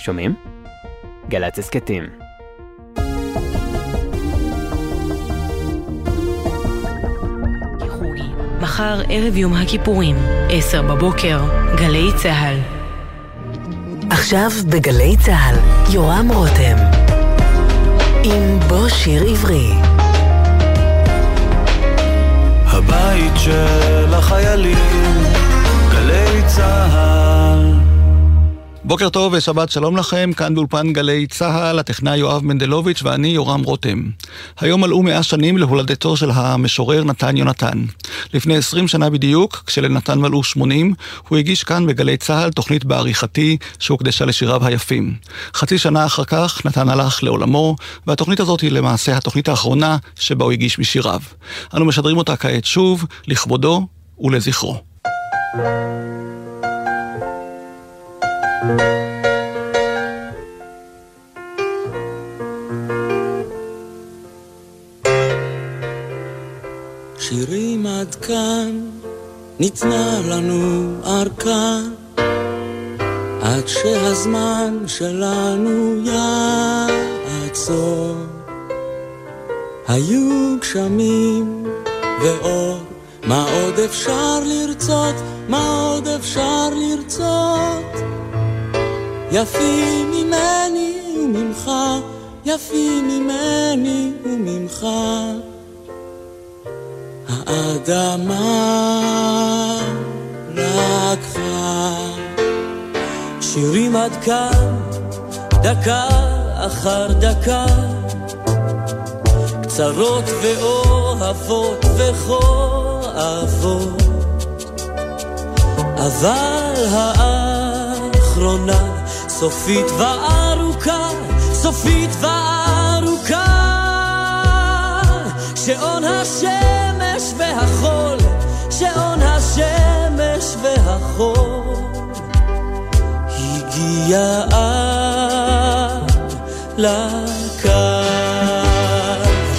שומעים? גל"צ הסכתים. מחר ערב יום הכיפורים, עשר בבוקר, גלי צה"ל. עכשיו בגלי צה"ל, יורם רותם. עם בוא שיר עברי. הבית של החיילים, גלי צה"ל. בוקר טוב ושבת שלום לכם, כאן באולפן גלי צה"ל, הטכנאי יואב מנדלוביץ' ואני יורם רותם. היום מלאו מאה שנים להולדתו של המשורר נתן יונתן. לפני עשרים שנה בדיוק, כשלנתן מלאו שמונים, הוא הגיש כאן בגלי צה"ל תוכנית בעריכתי שהוקדשה לשיריו היפים. חצי שנה אחר כך נתן הלך לעולמו, והתוכנית הזאת היא למעשה התוכנית האחרונה שבה הוא הגיש משיריו. אנו משדרים אותה כעת שוב, לכבודו ולזכרו. שירים עד כאן, ניתנה לנו ארכה, עד שהזמן שלנו יעצור. היו גשמים ואור, מה עוד אפשר לרצות? מה עוד אפשר לרצות? יפים ממני וממך, יפים ממני וממך. האדמה לקחה שירים עד כאן, דקה אחר דקה, קצרות ואוהבות וכואבות, אבל האחרונה סופית וארוכה, סופית וארוכה, שעון השמש והחול, שעון השמש והחול, הגיע לקו.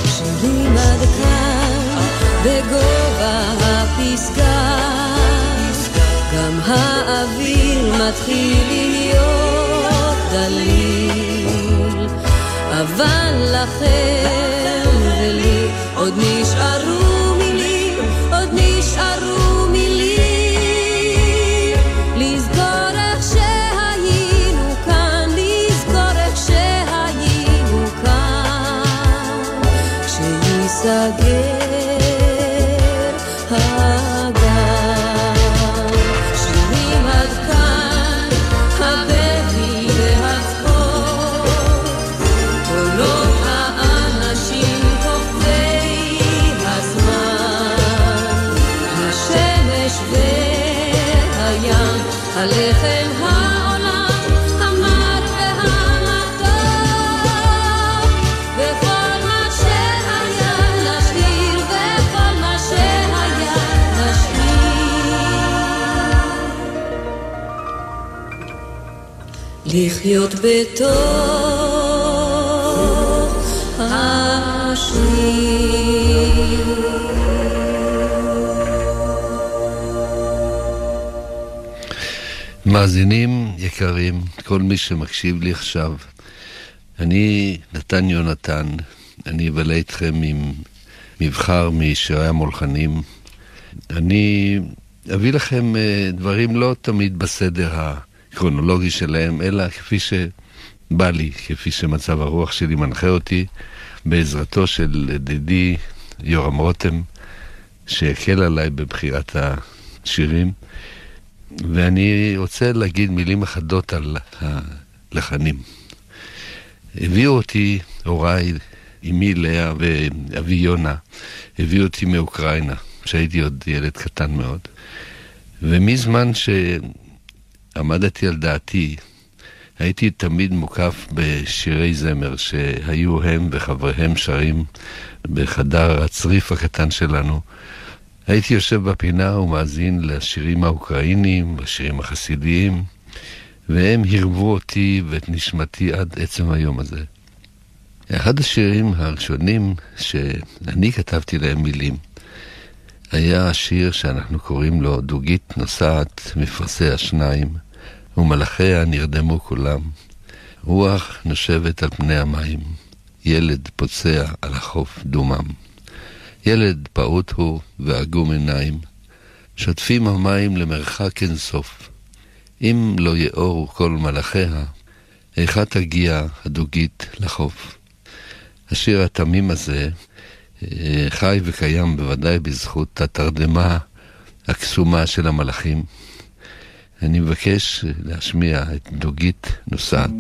שירים עד כאן, בגובה הפסגה, גם האוויר מתחיל להיות דליל, אבל לכם ולי עוד נשארו לחיות בתוך מאזינים יקרים, כל מי שמקשיב לי עכשיו, אני נתן יונתן, אני אבלה איתכם עם מבחר משירי המולחנים. אני אביא לכם אה, דברים לא תמיד בסדר הכרונולוגי שלהם, אלא כפי שבא לי, כפי שמצב הרוח שלי מנחה אותי, בעזרתו של ידידי יורם רותם, שהקל עליי בבחירת השירים. ואני רוצה להגיד מילים אחדות על הלחנים. הביאו אותי הוריי, אמי לאה ואבי יונה, הביאו אותי מאוקראינה, כשהייתי עוד ילד קטן מאוד. ומזמן שעמדתי על דעתי, הייתי תמיד מוקף בשירי זמר שהיו הם וחבריהם שרים בחדר הצריף הקטן שלנו. הייתי יושב בפינה ומאזין לשירים האוקראינים, לשירים החסידיים, והם הרבו אותי ואת נשמתי עד עצם היום הזה. אחד השירים הראשונים שאני כתבתי להם מילים היה השיר שאנחנו קוראים לו דוגית נוסעת מפרסי השניים, ומלאכיה נרדמו כולם. רוח נושבת על פני המים, ילד פוצע על החוף דומם. ילד פעוט הוא ועגום עיניים, שוטפים המים למרחק אינסוף. אם לא יאורו כל מלאכיה, איכה תגיע הדוגית לחוף. השיר התמים הזה חי וקיים בוודאי בזכות התרדמה הקסומה של המלאכים. אני מבקש להשמיע את דוגית נוסעת.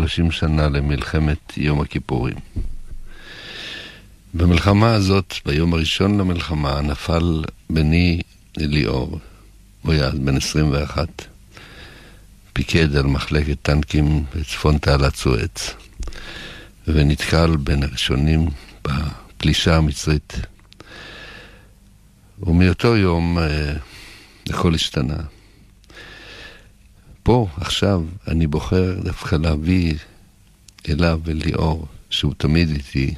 30 שנה למלחמת יום הכיפורים. במלחמה הזאת, ביום הראשון למלחמה, נפל בני ליאור, הוא היה בן 21, פיקד על מחלקת טנקים בצפון תעלת סואץ, ונתקל בין הראשונים בפלישה המצרית. ומאותו יום אה, הכל השתנה. פה, עכשיו, אני בוחר דווקא להביא אליו וליאור, שהוא תמיד איתי,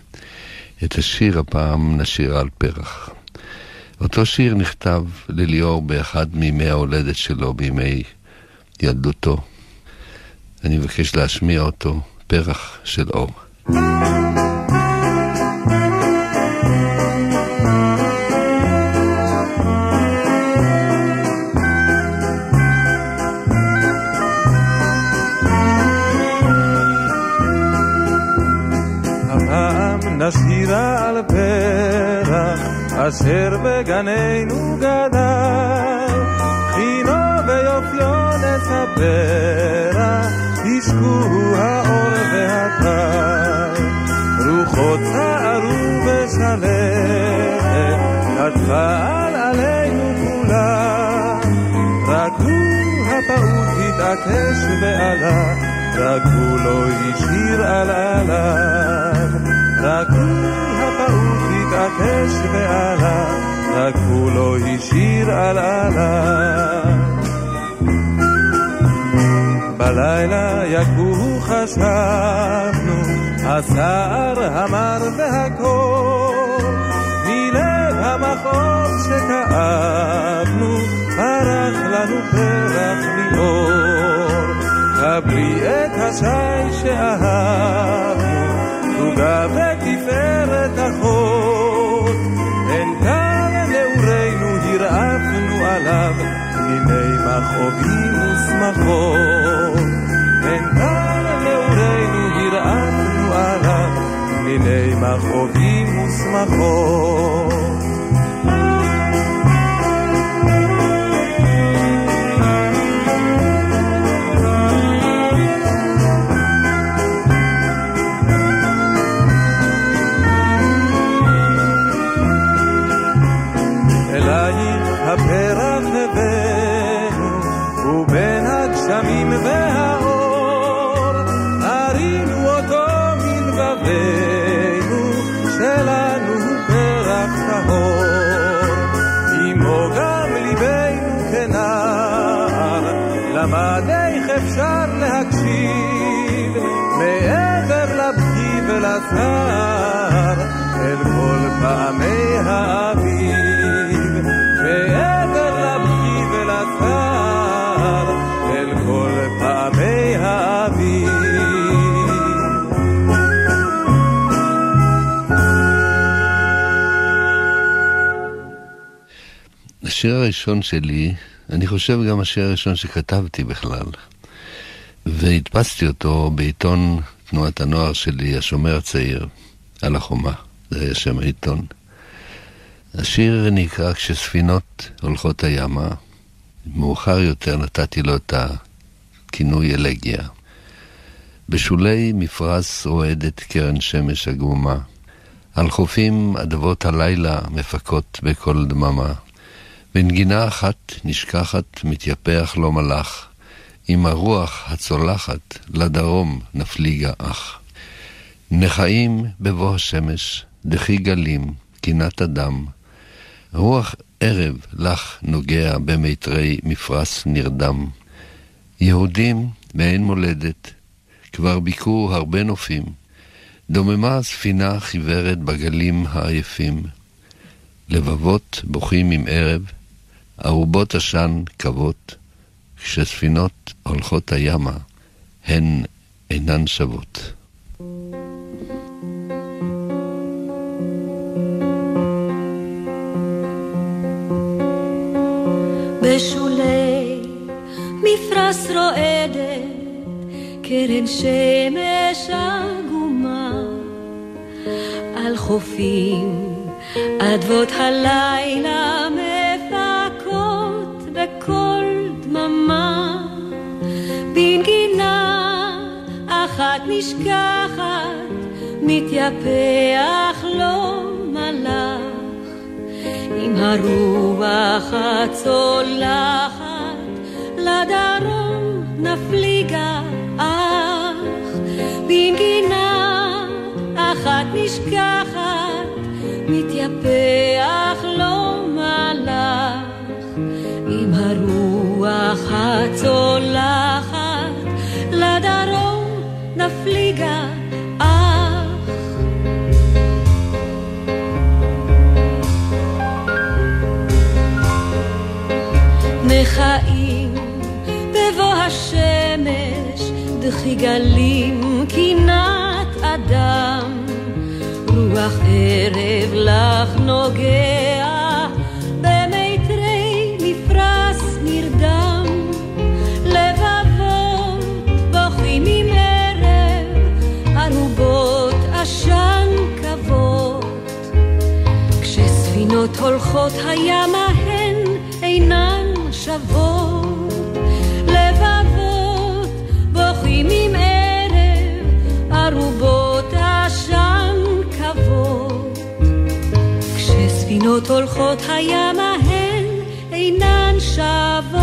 את השיר הפעם נשיר על פרח. אותו שיר נכתב לליאור באחד מימי ההולדת שלו, בימי ילדותו. אני מבקש להשמיע אותו, פרח של אור. נשירה אשר בגננו גדל, חינו ויופיו נספרה, ישקו האור והטל. רוחות צערו בשלכת, נטפה על עלינו כולה. רק הוא הפעוט התעקש ועלה, רק הוא לא השאיר על עליו. רק הוא הפעוט התעקש ועלה, רק הוא לא השאיר על עליו. בלילה יקום חשבנו, הסער המר והקור, מלב המחול שכאבנו, פרח לנו פרח מאור. קבלי את השי שאהבנו, תוגה ותפארת אחות, פניני מכאובים ושמחות. אין כאן נעורינו הרעפנו עליו, פניני מכאובים ושמחות. ולצער, אל כל פעמי האביב. מעבר לבכי ולצער, אל כל פעמי האביב. השיר הראשון שלי, אני חושב גם השיר הראשון שכתבתי בכלל, והדפסתי אותו בעיתון תנועת הנוער שלי, השומר הצעיר, על החומה, זה היה שם העיתון. השיר נקרא כשספינות הולכות הימה, מאוחר יותר נתתי לו את הכינוי אלגיה. בשולי מפרש רועדת קרן שמש עגומה, על חופים אדוות הלילה מפקות בקול דממה. בנגינה אחת נשכחת מתייפח לו מלאך, עם הרוח הצולחת לדרום נפליגה אך. נחיים בבוא השמש, דחי גלים, קינת אדם. רוח ערב לך נוגע במיתרי מפרש נרדם. יהודים מעין מולדת, כבר ביקרו הרבה נופים. דוממה הספינה חיוורת בגלים העייפים. לבבות בוכים עם ערב, ארובות עשן כבות, כשספינות הולכות הימה, הן אינן שוות. בשולי מפרש רועדת, קרן שמש עגומה, על חופים אדוות הלילה אחת נשכחת, מתייפח לו מלאך. עם הרוח הצולחת לדרום נפליגה אך בנגינה אחת נשכחת מתייפח לו מלאך עם הרוח הצולחת נפליגה אך נחיים בבוא השמש, דחי גלים קינת אדם. רוח ערב לך נוגע בנות הולכות הימה הן אינן שוות, לבבות בוכים עם ערב, ערובות עשן כבוד. כשספינות הולכות הימה הן אינן שוות.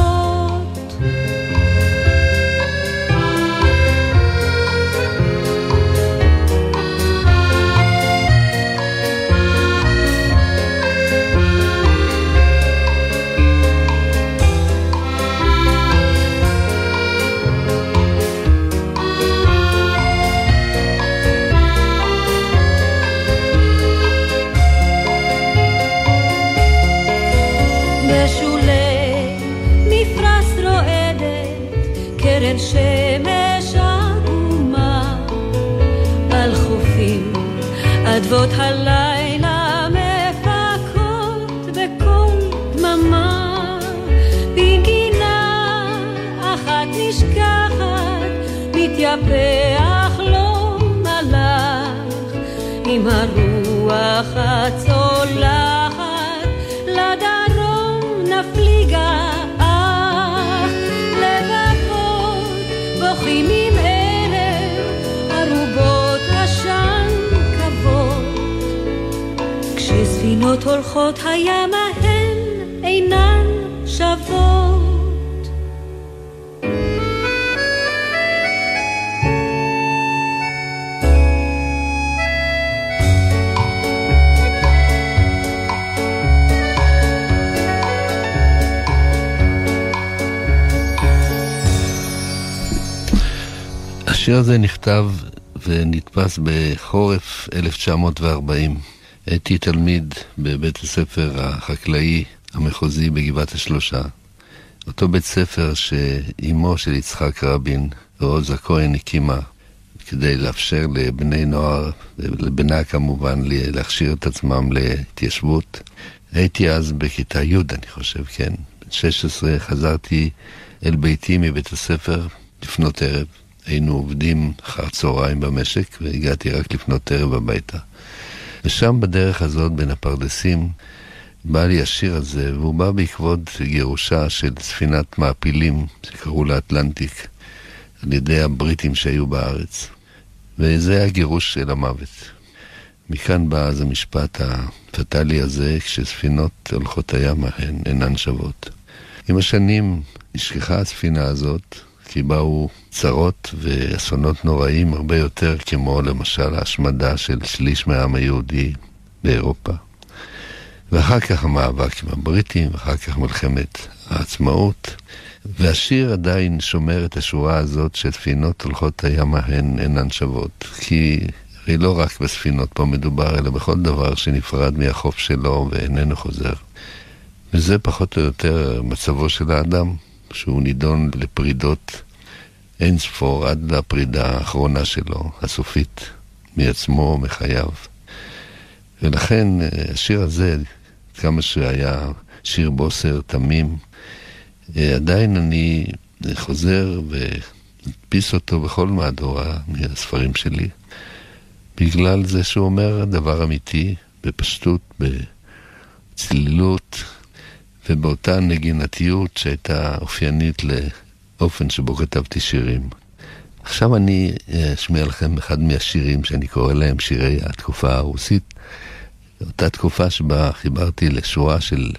כשספינות הולכות הימה הן אינן שוות השיר הזה נכתב ונדפס בחורף 1940. הייתי תלמיד בבית הספר החקלאי המחוזי בגבעת השלושה. אותו בית ספר שאימו של יצחק רבין, רוזה כהן, הקימה כדי לאפשר לבני נוער, לבנה כמובן, להכשיר את עצמם להתיישבות. הייתי אז בכיתה י', אני חושב, כן. בן 16 חזרתי אל ביתי מבית הספר לפנות ערב. היינו עובדים אחר צהריים במשק, והגעתי רק לפנות ערב הביתה. ושם בדרך הזאת, בין הפרדסים, בא לי השיר הזה, והוא בא בעקבות גירושה של ספינת מעפילים שקראו לה אטלנטיק, על ידי הבריטים שהיו בארץ. וזה היה גירוש של המוות. מכאן בא אז המשפט הפטאלי הזה, כשספינות הולכות הימה הן אינן שוות. עם השנים נשכחה הספינה הזאת, כי באו צרות ואסונות נוראים הרבה יותר, כמו למשל ההשמדה של שליש מהעם היהודי באירופה. ואחר כך המאבק עם הבריטים, ואחר כך מלחמת העצמאות. והשיר עדיין שומר את השורה הזאת שספינות הולכות הימה הן אינן שוות. כי הרי לא רק בספינות פה מדובר, אלא בכל דבר שנפרד מהחוף שלו ואיננו חוזר. וזה פחות או יותר מצבו של האדם, שהוא נידון לפרידות אין ספור עד לפרידה האחרונה שלו, הסופית, מעצמו, מחייו. ולכן השיר הזה, כמה שהיה שיר בוסר תמים, עדיין אני חוזר ומדפיס אותו בכל מהדורה מהספרים שלי, בגלל זה שהוא אומר דבר אמיתי, בפשטות, בצלילות ובאותה נגינתיות שהייתה אופיינית לאופן שבו כתבתי שירים. עכשיו אני אשמיע לכם אחד מהשירים שאני קורא להם שירי התקופה הרוסית. אותה תקופה שבה חיברתי לשורה של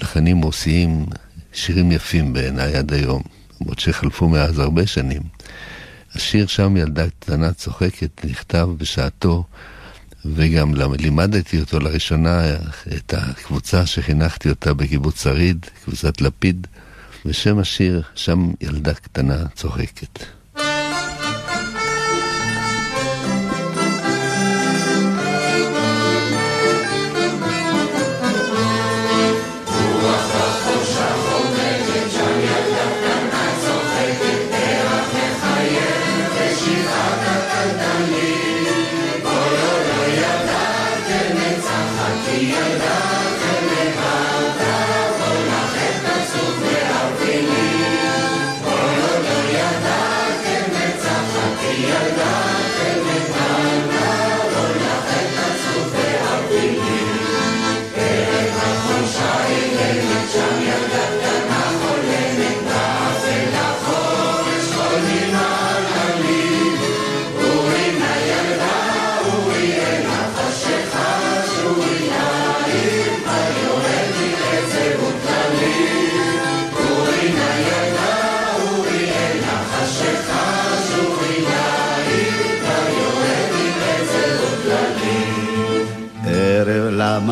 לחנים רוסיים, שירים יפים בעיניי עד היום, למרות שחלפו מאז הרבה שנים. השיר שם ילדה קטנה צוחקת נכתב בשעתו, וגם לימדתי אותו לראשונה, את הקבוצה שחינכתי אותה בקיבוץ שריד, קבוצת לפיד, ושם השיר, שם ילדה קטנה צוחקת.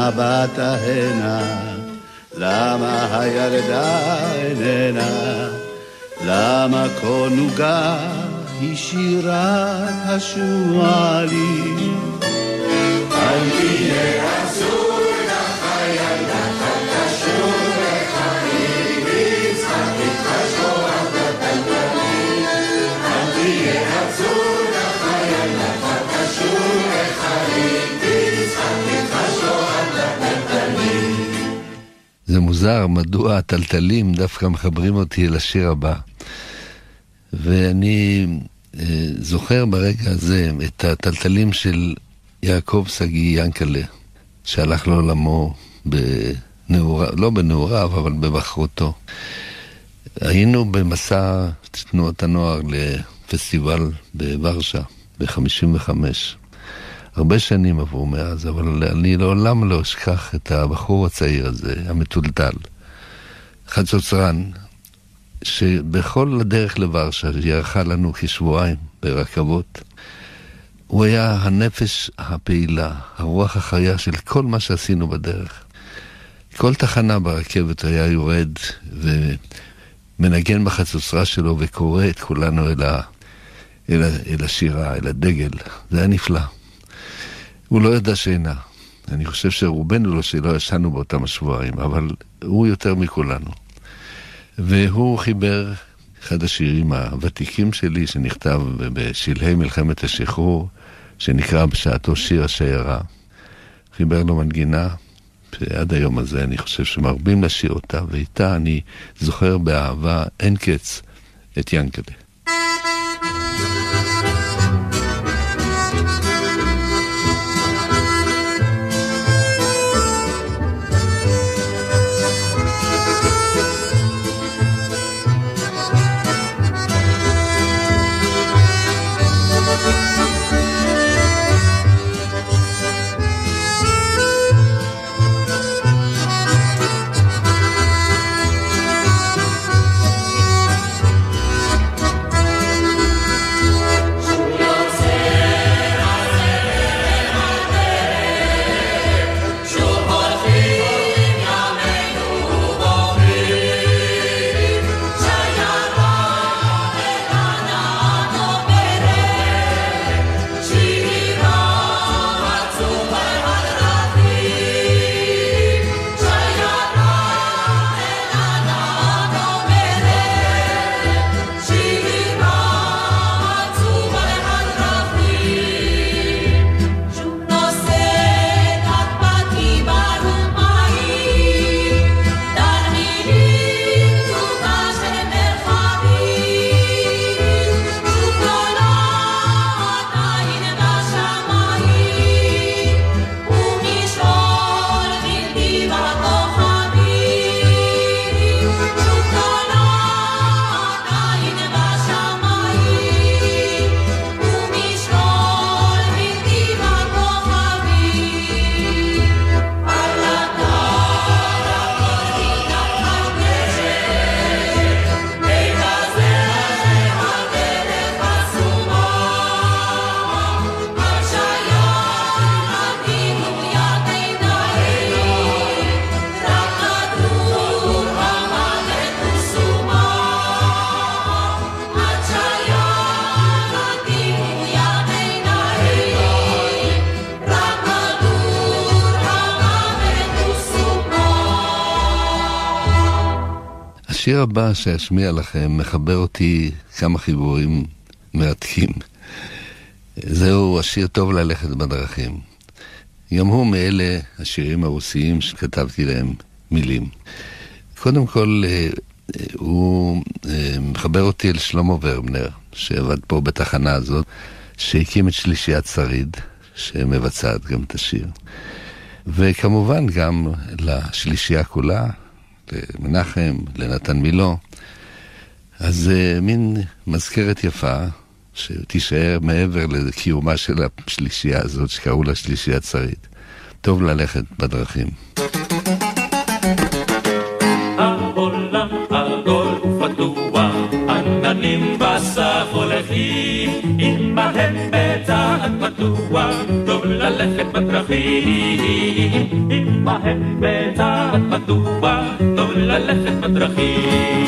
למה באת הנה? למה הילדה איננה? למה כה נוגה היא שירת השועלים? אל תהיה אסור זה מוזר, מדוע הטלטלים דווקא מחברים אותי אל השיר הבא. ואני אה, זוכר ברגע הזה את הטלטלים של יעקב שגיא ינקלה, שהלך לעולמו בנעוריו, לא בנעוריו, אבל בבחרותו. היינו במסע תנועות הנוער לפסטיבל בוורשה ב-55. הרבה שנים עברו מאז, אבל אני לעולם לא אשכח את הבחור הצעיר הזה, המטולטל. חצוצרן, שבכל הדרך לוורשה, שארכה לנו כשבועיים ברכבות, הוא היה הנפש הפעילה, הרוח החיה של כל מה שעשינו בדרך. כל תחנה ברכבת היה יורד ומנגן בחצוצרה שלו וקורא את כולנו אל, ה, אל, ה, אל השירה, אל הדגל. זה היה נפלא. הוא לא ידע שינה. אני חושב שרובנו לא שלא ישנו באותם השבועיים, אבל הוא יותר מכולנו. והוא חיבר אחד השירים הוותיקים שלי, שנכתב בשלהי מלחמת השחרור, שנקרא בשעתו שיר השיירה. חיבר לו מנגינה, שעד היום הזה אני חושב שמרבים לשיר אותה, ואיתה אני זוכר באהבה אין קץ את ינקלה. הבא שאשמיע לכם מחבר אותי כמה חיבורים מרתקים. זהו השיר טוב ללכת בדרכים. גם הוא מאלה השירים הרוסיים שכתבתי להם מילים. קודם כל, אה, הוא אה, מחבר אותי אל שלמה ורבנר, שעבד פה בתחנה הזאת, שהקים את שלישיית שריד, שמבצעת גם את השיר. וכמובן גם לשלישייה כולה, למנחם, לנתן מילו. אז זה מין מזכרת יפה, שתישאר מעבר לקיומה של השלישייה הזאת, שקראו לה שלישיית שריד. טוב ללכת בדרכים. העולם עגול בצעד פתוח, טוב ללכת בדרכים. מהר בצעד מדוע טוב ללכת בדרכים.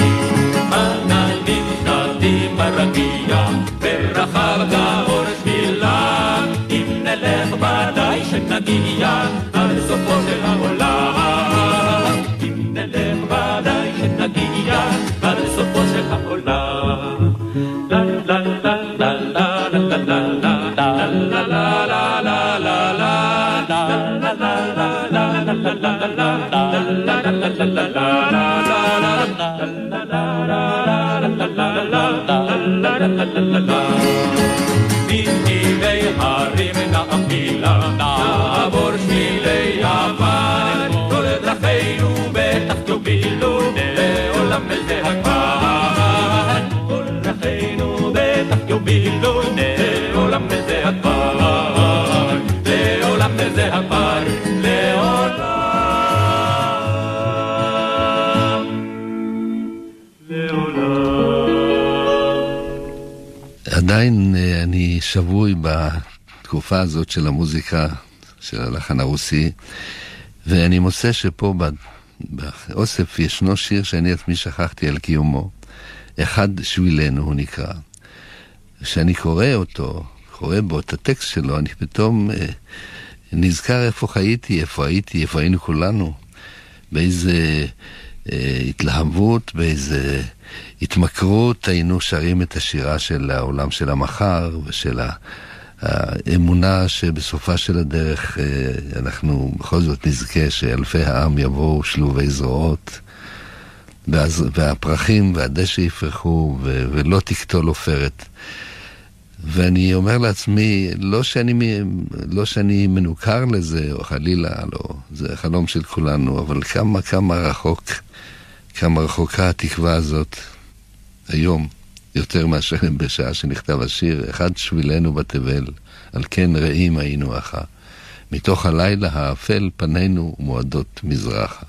עננים שטים ברגיע ברחב גאור שבילה אם נלך ודאי שנגיע מטבעי הרים נאפילה, נעבור שבילי יוון, כל דרכינו בטח יובילו לעולם זה הכוון. כל דרכינו בטח יובילו לעולם זה הכוון. שבוי בתקופה הזאת של המוזיקה, של הלחן הרוסי, ואני מוצא שפה באוסף ישנו שיר שאני עצמי שכחתי על קיומו. אחד שבילנו הוא נקרא. כשאני קורא אותו, קורא בו את הטקסט שלו, אני פתאום אה, נזכר איפה חייתי, איפה הייתי, איפה היינו כולנו. באיזה התלהבות, באיזה התמכרות היינו שרים את השירה של העולם של המחר ושל האמונה שבסופה של הדרך אה, אנחנו בכל זאת נזכה שאלפי העם יבואו שלובי זרועות והפרחים והדשא יפרחו ו- ולא תקטול עופרת. ואני אומר לעצמי, לא שאני, לא שאני מנוכר לזה, או חלילה, לא, זה חלום של כולנו, אבל כמה כמה רחוק, כמה רחוקה התקווה הזאת היום, יותר מאשר בשעה שנכתב השיר, אחד שבילנו בתבל, על כן רעים היינו אחא. מתוך הלילה האפל פנינו מועדות מזרחה.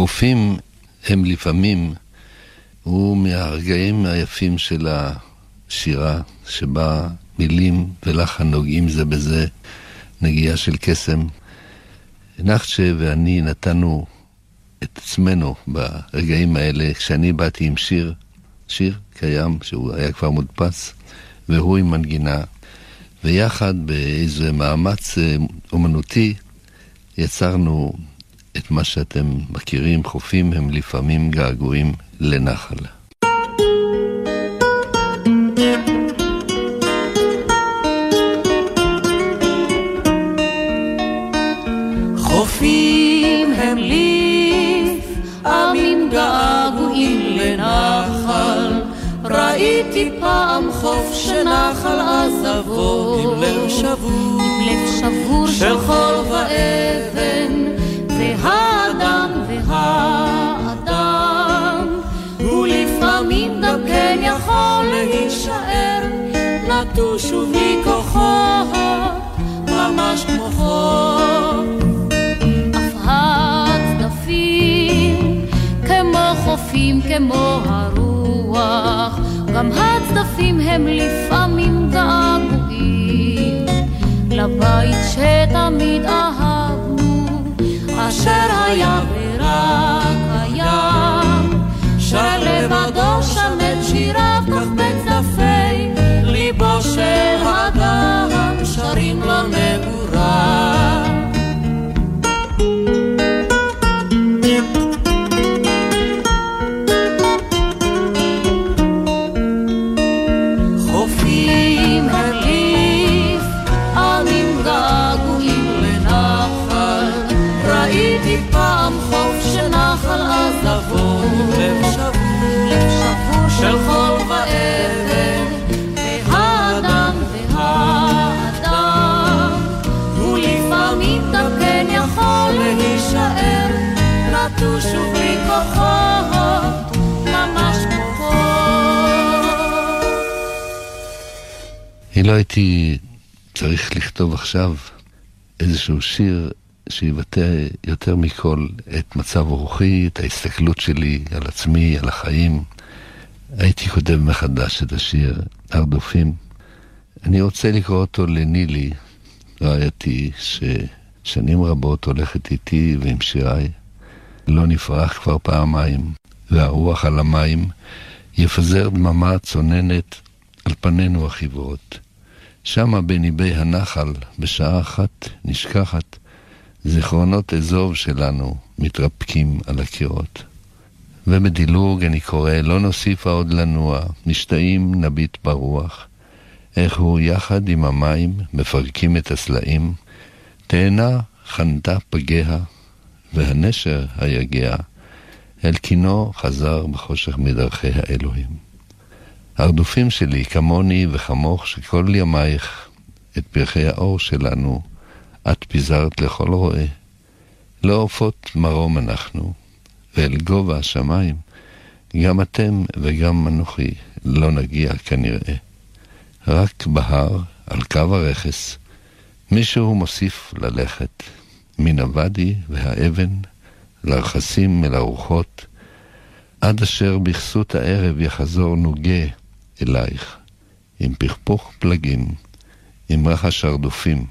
חופים הם לפעמים, הוא מהרגעים היפים של השירה, שבה מילים ולחן נוגעים זה בזה, נגיעה של קסם. נחצ'ה ואני נתנו את עצמנו ברגעים האלה, כשאני באתי עם שיר, שיר קיים, שהוא היה כבר מודפס, והוא עם מנגינה, ויחד באיזה מאמץ אה, אומנותי יצרנו את מה שאתם מכירים, חופים הם לפעמים געגועים לנחל. חופים הם לפעמים געגועים לנחל. ראיתי פעם חוף שנחל עזבו עם לב שבור. עם לב שבור של חול ואבן נטוש ובלי כוחות, ממש כמו חוק. אף הצדפים, כמו חופים, כמו הרוח, גם הצדפים הם לפעמים געגועים לבית שתמיד אהבנו, אשר היה ורק. שר לבדו שם את שיריו, כך בצדפי ליבו של אדם, שרים לו נעורה. אילו הייתי צריך לכתוב עכשיו איזשהו שיר שיבטא יותר מכל את מצב רוחי, את ההסתכלות שלי על עצמי, על החיים, הייתי כותב מחדש את השיר הרדופים. אני רוצה לקרוא אותו לנילי, רעייתי, ששנים רבות הולכת איתי ועם שיריי. לא נפרח כבר פעמיים, והרוח על המים יפזר דממה צוננת על פנינו החיוורות. שמה בניבי הנחל, בשעה אחת נשכחת, זיכרונות אזוב שלנו מתרפקים על הקירות. ובדילוג אני קורא, לא נוסיפה עוד לנוע, משתאים נביט ברוח. איך הוא יחד עם המים מפרקים את הסלעים, תאנה חנתה פגיה, והנשר היגע, אל קינו חזר בחושך מדרכי האלוהים. הרדופים שלי, כמוני וכמוך, שכל ימייך את פרחי האור שלנו, את פיזרת לכל רועה. לא עופות מרום אנחנו, ואל גובה השמיים, גם אתם וגם אנוכי לא נגיע כנראה. רק בהר, על קו הרכס, מישהו מוסיף ללכת, מן הוואדי והאבן, לרכסים אל הרוחות, עד אשר בכסות הערב יחזור נוגה אלייך, עם פכפוך פלגים, עם רחש הרדופים,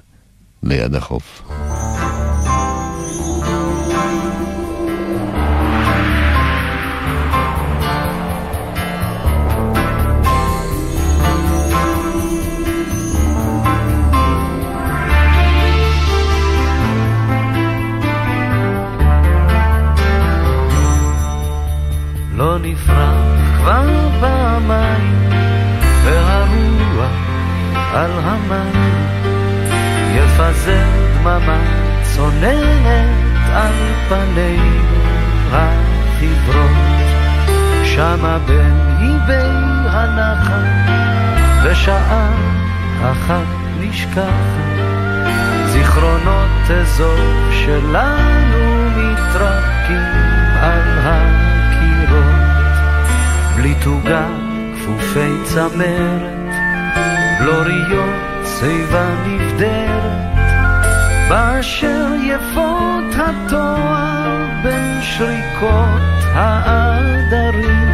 ליד החוף. לא נפרח כבר על המים יפזר דממה צוננת על פנינו החיוורות. שמה בין איבי הנחל, בשעה אחת נשכחת, זיכרונות אזור שלנו מתרקים על הקירות. בלי תוגה, כפופי צמרת, בלוריות שיבה נבדרת, באשר יפות התואר בין שריקות העדרים.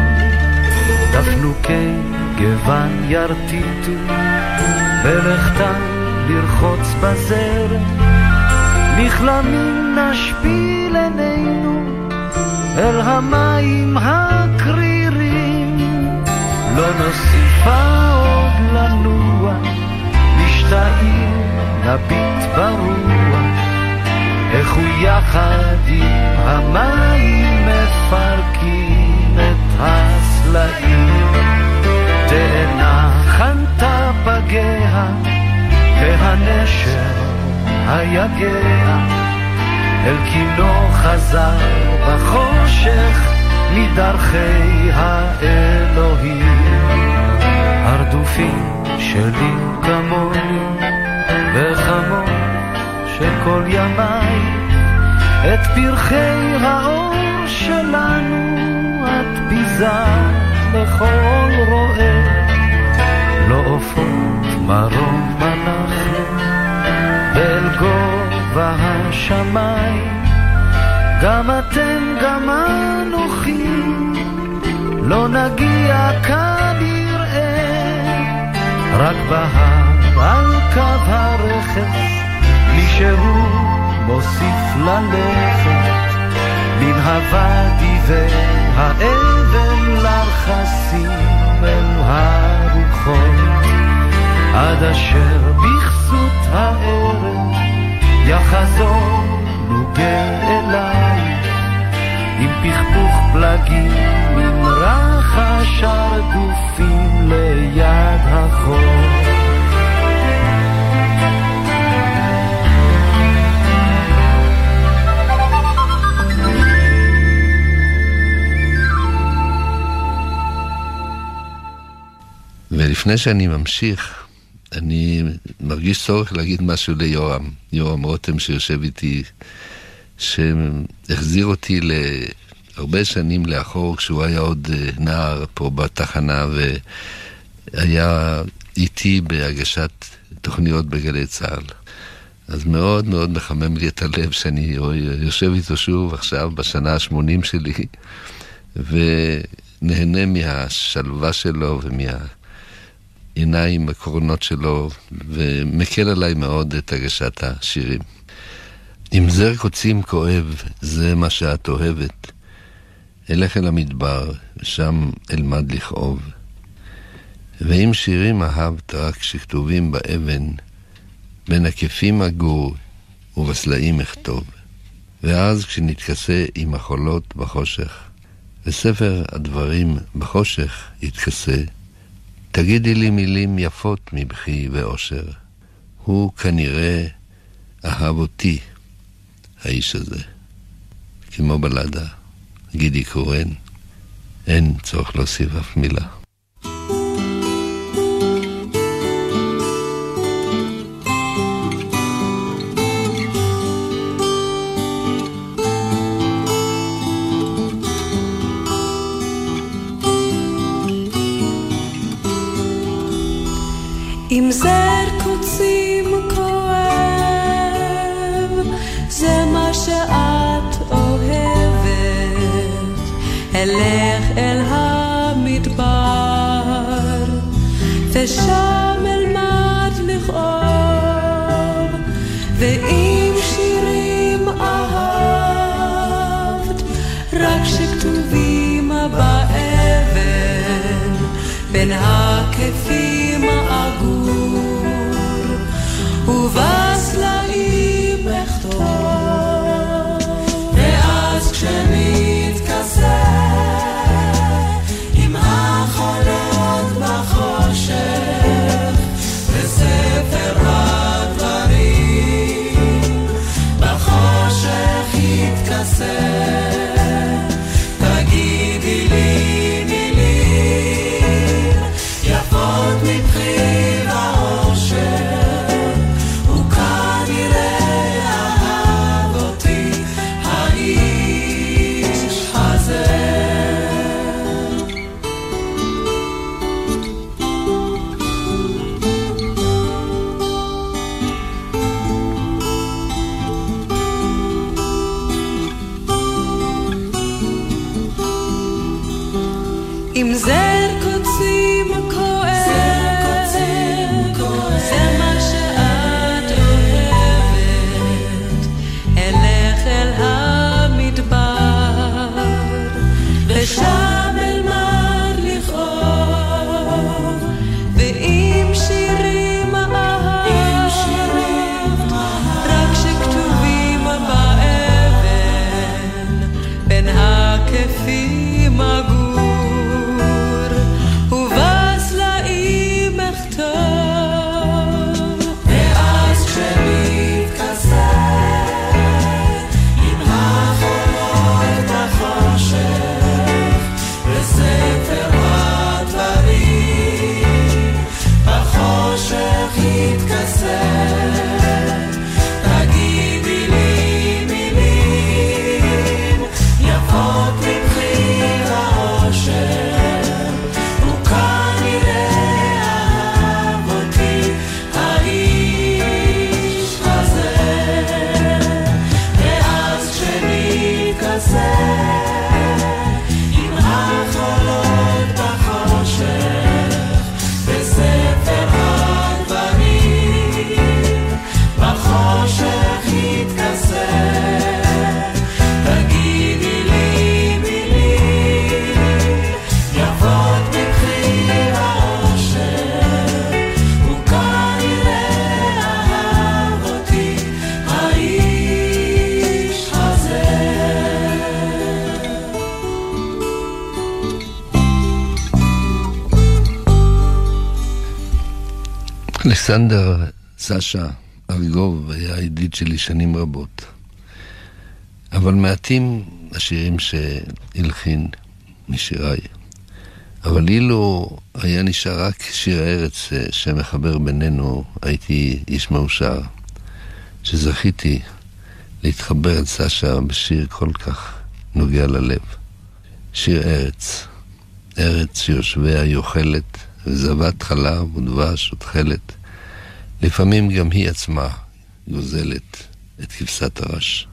תפנוקי גוון ירטיטו, בלכתם לרחוץ בזרם, נכלמים נשפיל עינינו אל המים הקרירים. לא נוסיפה עוד משתאים נביט ברוח, איך הוא יחד עם המים מפרקים את הסלעים. תאנה חנתה פגיה, והנשר היגע, אל קינו חזר בחושך מדרכי האלוהים. הרדופים שלי כמוני וכמוך שכל ימיי את פרחי האור שלנו את ביזה לכל רועה. לא עופות מרום אנחנו, ואל גובה השמיים, גם אתם גם אנוכי, לא נגיע כנראה, רק בהר על קו הרכס, מישהו מוסיף ללכת, מן הוואדי והאבן לרחסים אל הרוחות. עד אשר בכסות הערב יחזור נוגה אליי עם פכפוך פלגים, עם רחש הרדופים ליד החור. ולפני שאני ממשיך, אני מרגיש צורך להגיד משהו ליורם, יורם רותם שיושב איתי, שהחזיר אותי להרבה שנים לאחור, כשהוא היה עוד אה, נער פה בתחנה, והיה איתי בהגשת תוכניות בגלי צה"ל. אז מאוד מאוד מחמם לי את הלב שאני יושב איתו שוב עכשיו בשנה ה-80 שלי, ונהנה מהשלווה שלו ומה... עיניים הקרונות שלו, ומקל עליי מאוד את הגשת השירים. אם זר קוצים כואב, זה מה שאת אוהבת. אלך אל המדבר, ושם אלמד לכאוב. ואם שירים אהבת רק שכתובים באבן, בין הכפים אגור ובסלעים אכתוב. ואז כשנתכסה עם החולות בחושך, וספר הדברים בחושך יתכסה, תגידי לי מילים יפות מבכי ואושר. הוא כנראה אהב אותי, האיש הזה. כמו בלדה, גידי קורן, אין צורך להוסיף אף מילה. אלך אלכסנדר סשה אריגוב היה ידיד שלי שנים רבות. אבל מעטים השירים שהלחין משיריי. אבל אילו היה נשאר רק שיר הארץ אה, שמחבר בינינו, הייתי איש מאושר. שזכיתי להתחבר אל סשה בשיר כל כך נוגע ללב. שיר ארץ, ארץ שיושביה היא אוכלת, וזבת חלב ודבש ותכלת. לפעמים גם היא עצמה גוזלת את כבשת הרש.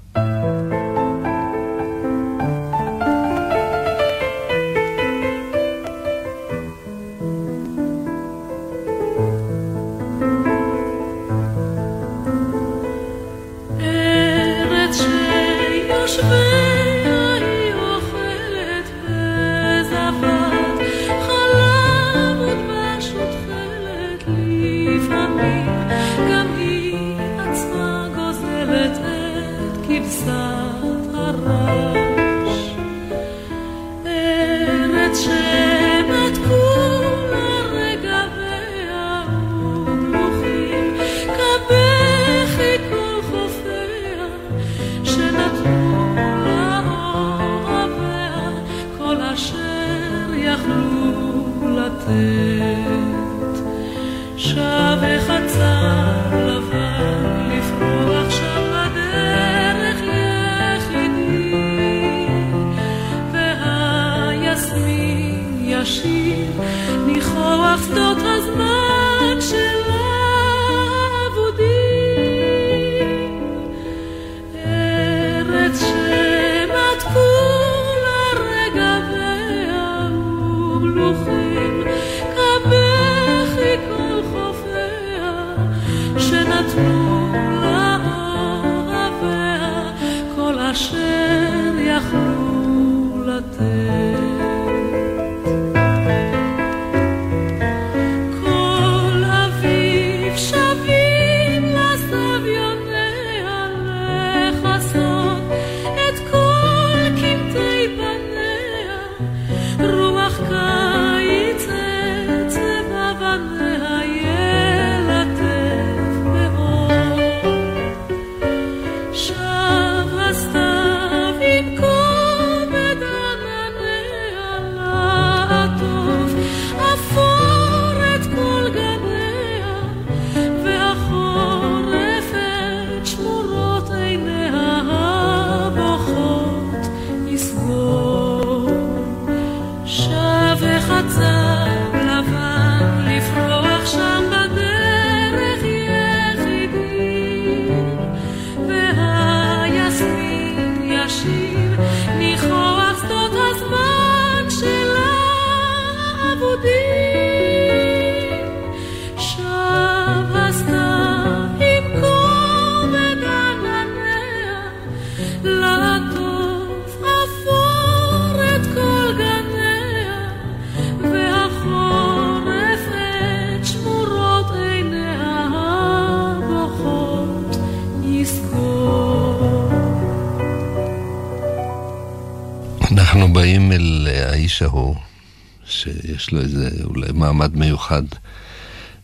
שיש לו איזה אולי מעמד מיוחד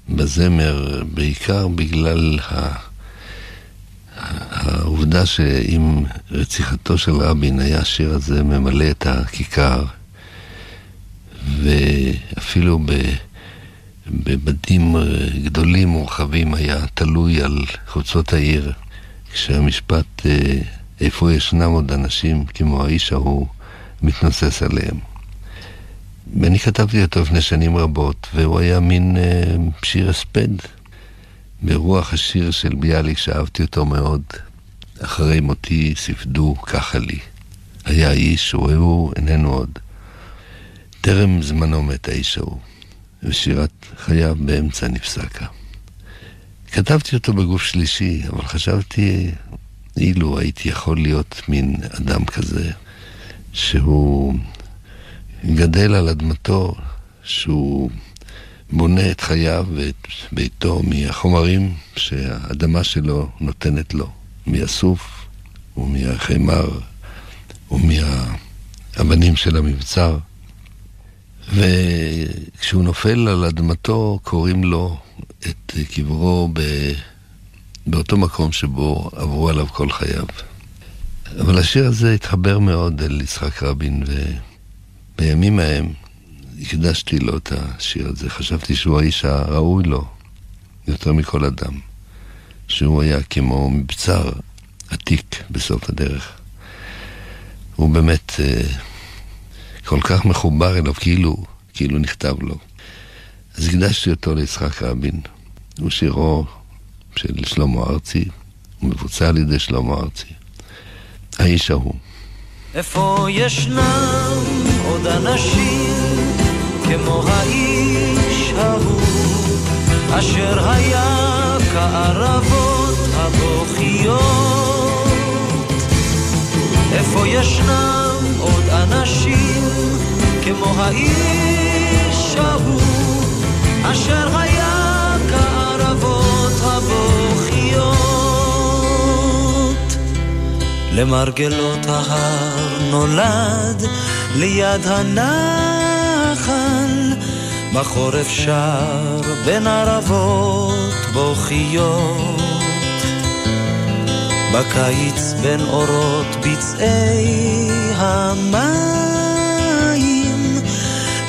בזמר, בעיקר בגלל ה... העובדה שעם רציחתו של רבין היה השיר הזה ממלא את הכיכר, ואפילו. בבדים גדולים ורחבים היה תלוי על חוצות העיר, כשהמשפט אה, איפה ישנם עוד אנשים כמו האיש ההוא מתנוסס עליהם. ואני כתבתי אותו לפני שנים רבות, והוא היה מין אה, שיר הספד ברוח השיר של ביאליק, שאהבתי אותו מאוד. אחרי מותי ספדו ככה לי. היה איש, ורעהו איננו עוד. טרם זמנו מת האיש ההוא, ושירת חייו באמצע נפסקה. כתבתי אותו בגוף שלישי, אבל חשבתי, אילו הייתי יכול להיות מין אדם כזה, שהוא גדל על אדמתו, שהוא בונה את חייו ואת ביתו מהחומרים שהאדמה שלו נותנת לו, מהסוף ומהחמר ומהאבנים של המבצר. וכשהוא נופל על אדמתו קוראים לו את קברו ב... באותו מקום שבו עברו עליו כל חייו. אבל השיר הזה התחבר מאוד אל יצחק רבין, ובימים ההם הקדשתי לו את השיר הזה. חשבתי שהוא האיש הראוי לו, יותר מכל אדם. שהוא היה כמו מבצר עתיק בסוף הדרך. הוא באמת אה, כל כך מחובר אליו, כאילו, כאילו נכתב לו. אז הקדשתי אותו ליצחק רבין. הוא שירו של שלמה ארצי, הוא מבוצע על ידי שלמה ארצי. האיש ההוא. איפה ישנם עוד אנשים כמו האיש ההוא, אשר היה כערבות הבוכיות? איפה ישנם עוד אנשים כמו האיש למרגלות ההר נולד ליד הנחל, בחורף שר בין ערבות בוכיות. בקיץ בין אורות ביצעי המים,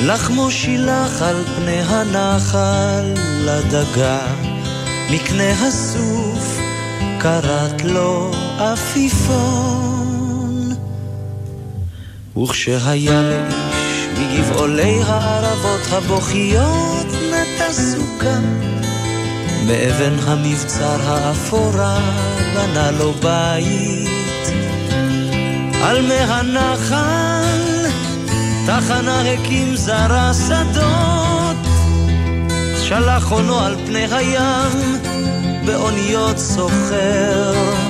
לחמו שילח על פני הנחל לדגה, מקנה הסוף קראת לו עפיפון. וכשהיה לאיש מגבעולי הערבות הבוכיות נטע סוכה מאבן המבצר האפורה בנה לו בית. על מי הנחל תחנה הקים זרע שדות, שלח עונו על פני הים באוניות סוחר.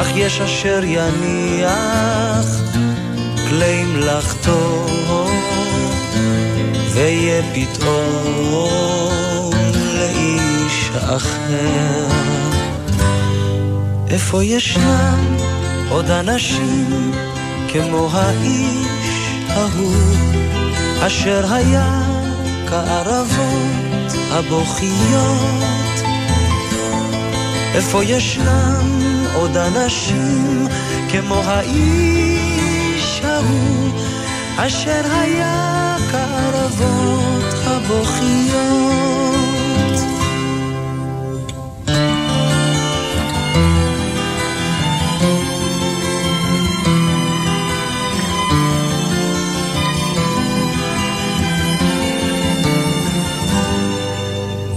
אך יש אשר יניח כלי מלאכתו, ויהיה פתאום לאיש אחר. איפה ישנם עוד אנשים כמו האיש ההוא, אשר היה כערבות הבוכיות? איפה ישנם עוד אנשים כמו האיש ההוא, אשר היה כערבות הבוכיות?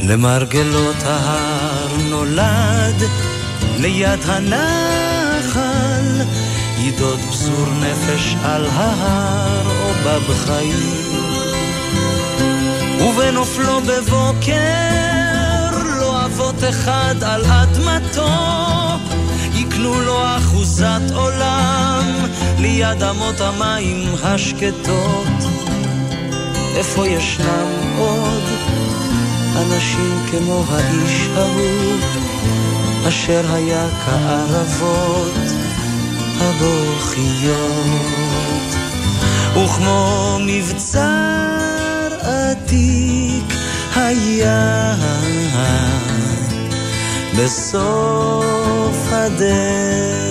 למרגלות ההר נולד ליד הנחל ידוד פזור נפש על ההר או בבחיים ובנופלו בבוקר לא אבות אחד על אדמתו יקנו לו אחוזת עולם ליד אמות המים השקטות. איפה ישנם עוד אנשים כמו האיש ההוא, אשר היה כערבות הבוכיות. וכמו מבצר עתיק היה בסוף הדרך.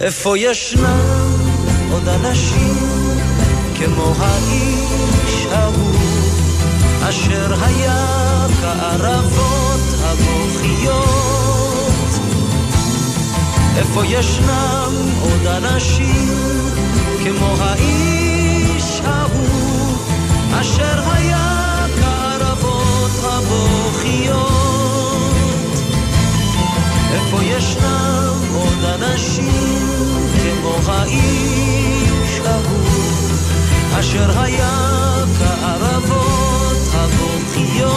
איפה ישנם עוד אנשים כמו האיש ההוא, אשר היה כערבות הבוכיות. איפה ישנם עוד אנשים כמו האיש ההוא, אשר היה כערבות הבוכיות? איפה ישנם עוד אנשים כמו האיש ההוא? אשר היה כערבות הבוכיות.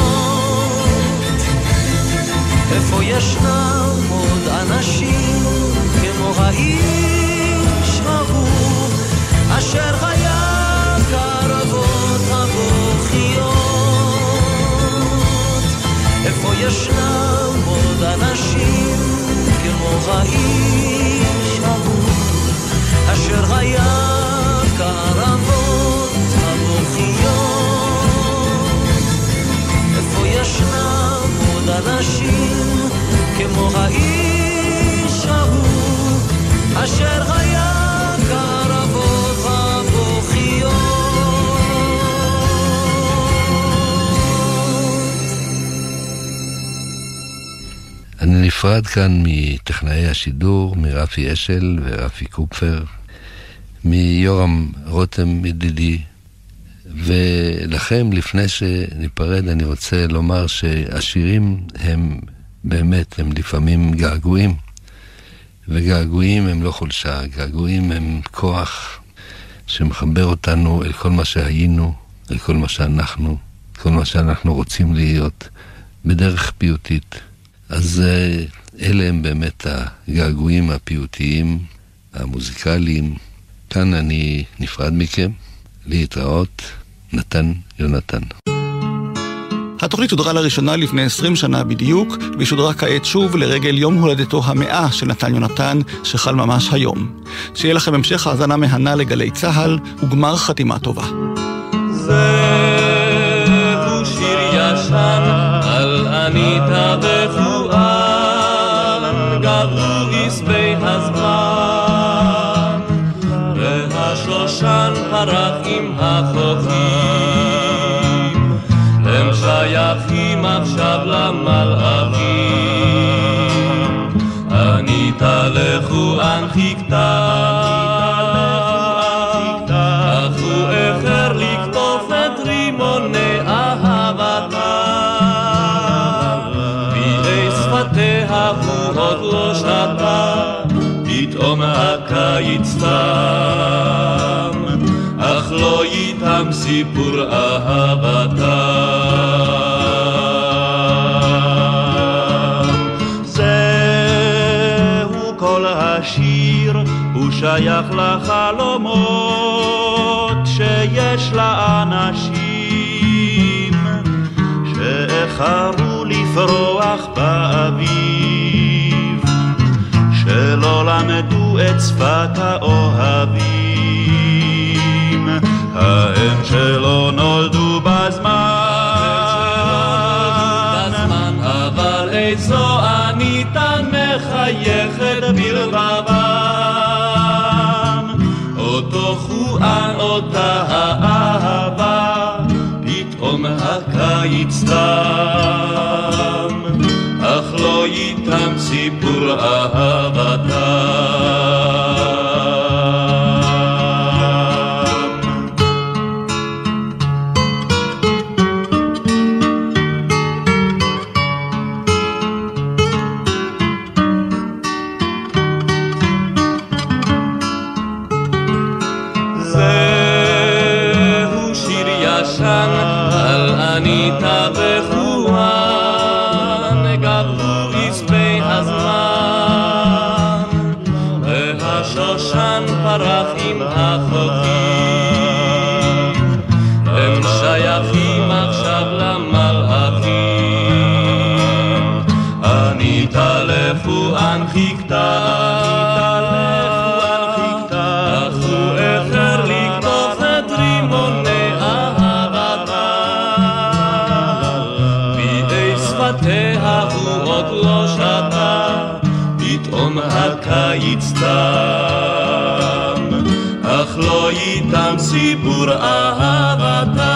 איפה ישנם עוד אנשים כמו האיש נפרד כאן מטכנאי השידור, מרפי אשל ורפי קופפר, מיורם רותם ידידי, ולכם, לפני שניפרד, אני רוצה לומר שהשירים הם באמת, הם לפעמים געגועים, וגעגועים הם לא חולשה, געגועים הם כוח שמחבר אותנו אל כל מה שהיינו, אל כל מה שאנחנו, כל מה שאנחנו רוצים להיות, בדרך פיוטית. אז אה, אלה הם באמת הגעגועים הפיוטיים, המוזיקליים. כאן אני נפרד מכם, להתראות, נתן יונתן. התוכנית שודרה לראשונה לפני 20 שנה בדיוק, והיא שודרה כעת שוב לרגל יום הולדתו המאה של נתן יונתן, שחל ממש היום. שיהיה לכם המשך האזנה מהנה לגלי צה"ל, וגמר חתימה טובה. זהו שיר ישן על עניתה שייכים עכשיו למלאכים. עניתה לכואן חיכתה אך הוא איחר לקטוף את רימוני אהבתה. בידי שפתיה הוא עוד לא שתה, פתאום הקיץ תם, אך לא איתם סיפור אהבתם. שייך לחלומות שיש לאנשים שאיחרו לפרוח באביב, שלא למדו את שפת האוהבים, ההם שלא נולדו בזמן, אבל איזו עניתן מחייכת בלבבם, אותה האהבה, פתאום הקיץ תם, אך לא איתם סיפור אהבתם. פרח עם החוקים, הם שייכים עכשיו למלאכים. עניתה לפואן חיכתה, אך הוא סיפור אהבתם.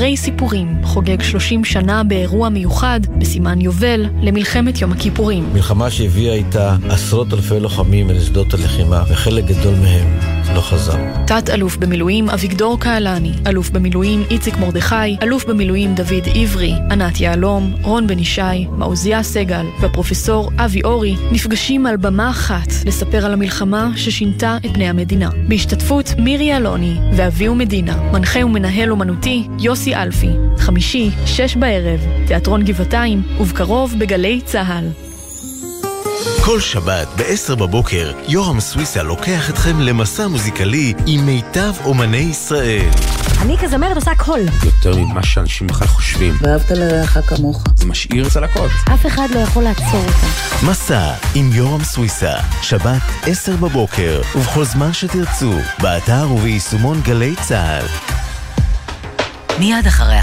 מספרי סיפורים חוגג 30 שנה באירוע מיוחד בסימן יובל למלחמת יום הכיפורים. מלחמה שהביאה איתה עשרות אלפי לוחמים אל שדות הלחימה, וחלק גדול מהם לא חזר. תת-אלוף במילואים אביגדור קהלני, אלוף במילואים איציק מרדכי, אלוף במילואים דוד עברי, ענת יהלום, רון בן ישי, מעוזיה סגל והפרופסור אבי אורי נפגשים על במה אחת לספר על המלחמה ששינתה את בני המדינה. בהשתתפות מירי אלוני ואביהו מדינה, מנחה ומנהל אומנותי יוסי אלפי, חמישי, שש בערב, תיאטרון גבעתיים, ובקרוב בגלי צה"ל. כל שבת ב-10 בבוקר, יורם סוויסה לוקח אתכם למסע מוזיקלי עם מיטב אומני ישראל. אני כזמרת עושה הכל. יותר ממה שאנשים בכלל חושבים. ואהבת לרעך כמוך. זה משאיר צלקות. אף אחד לא יכול לעצור אותה. מסע עם יורם סוויסה, שבת 10 בבוקר, ובכל זמן שתרצו, באתר וביישומון גלי צה"ל. מיד אחרי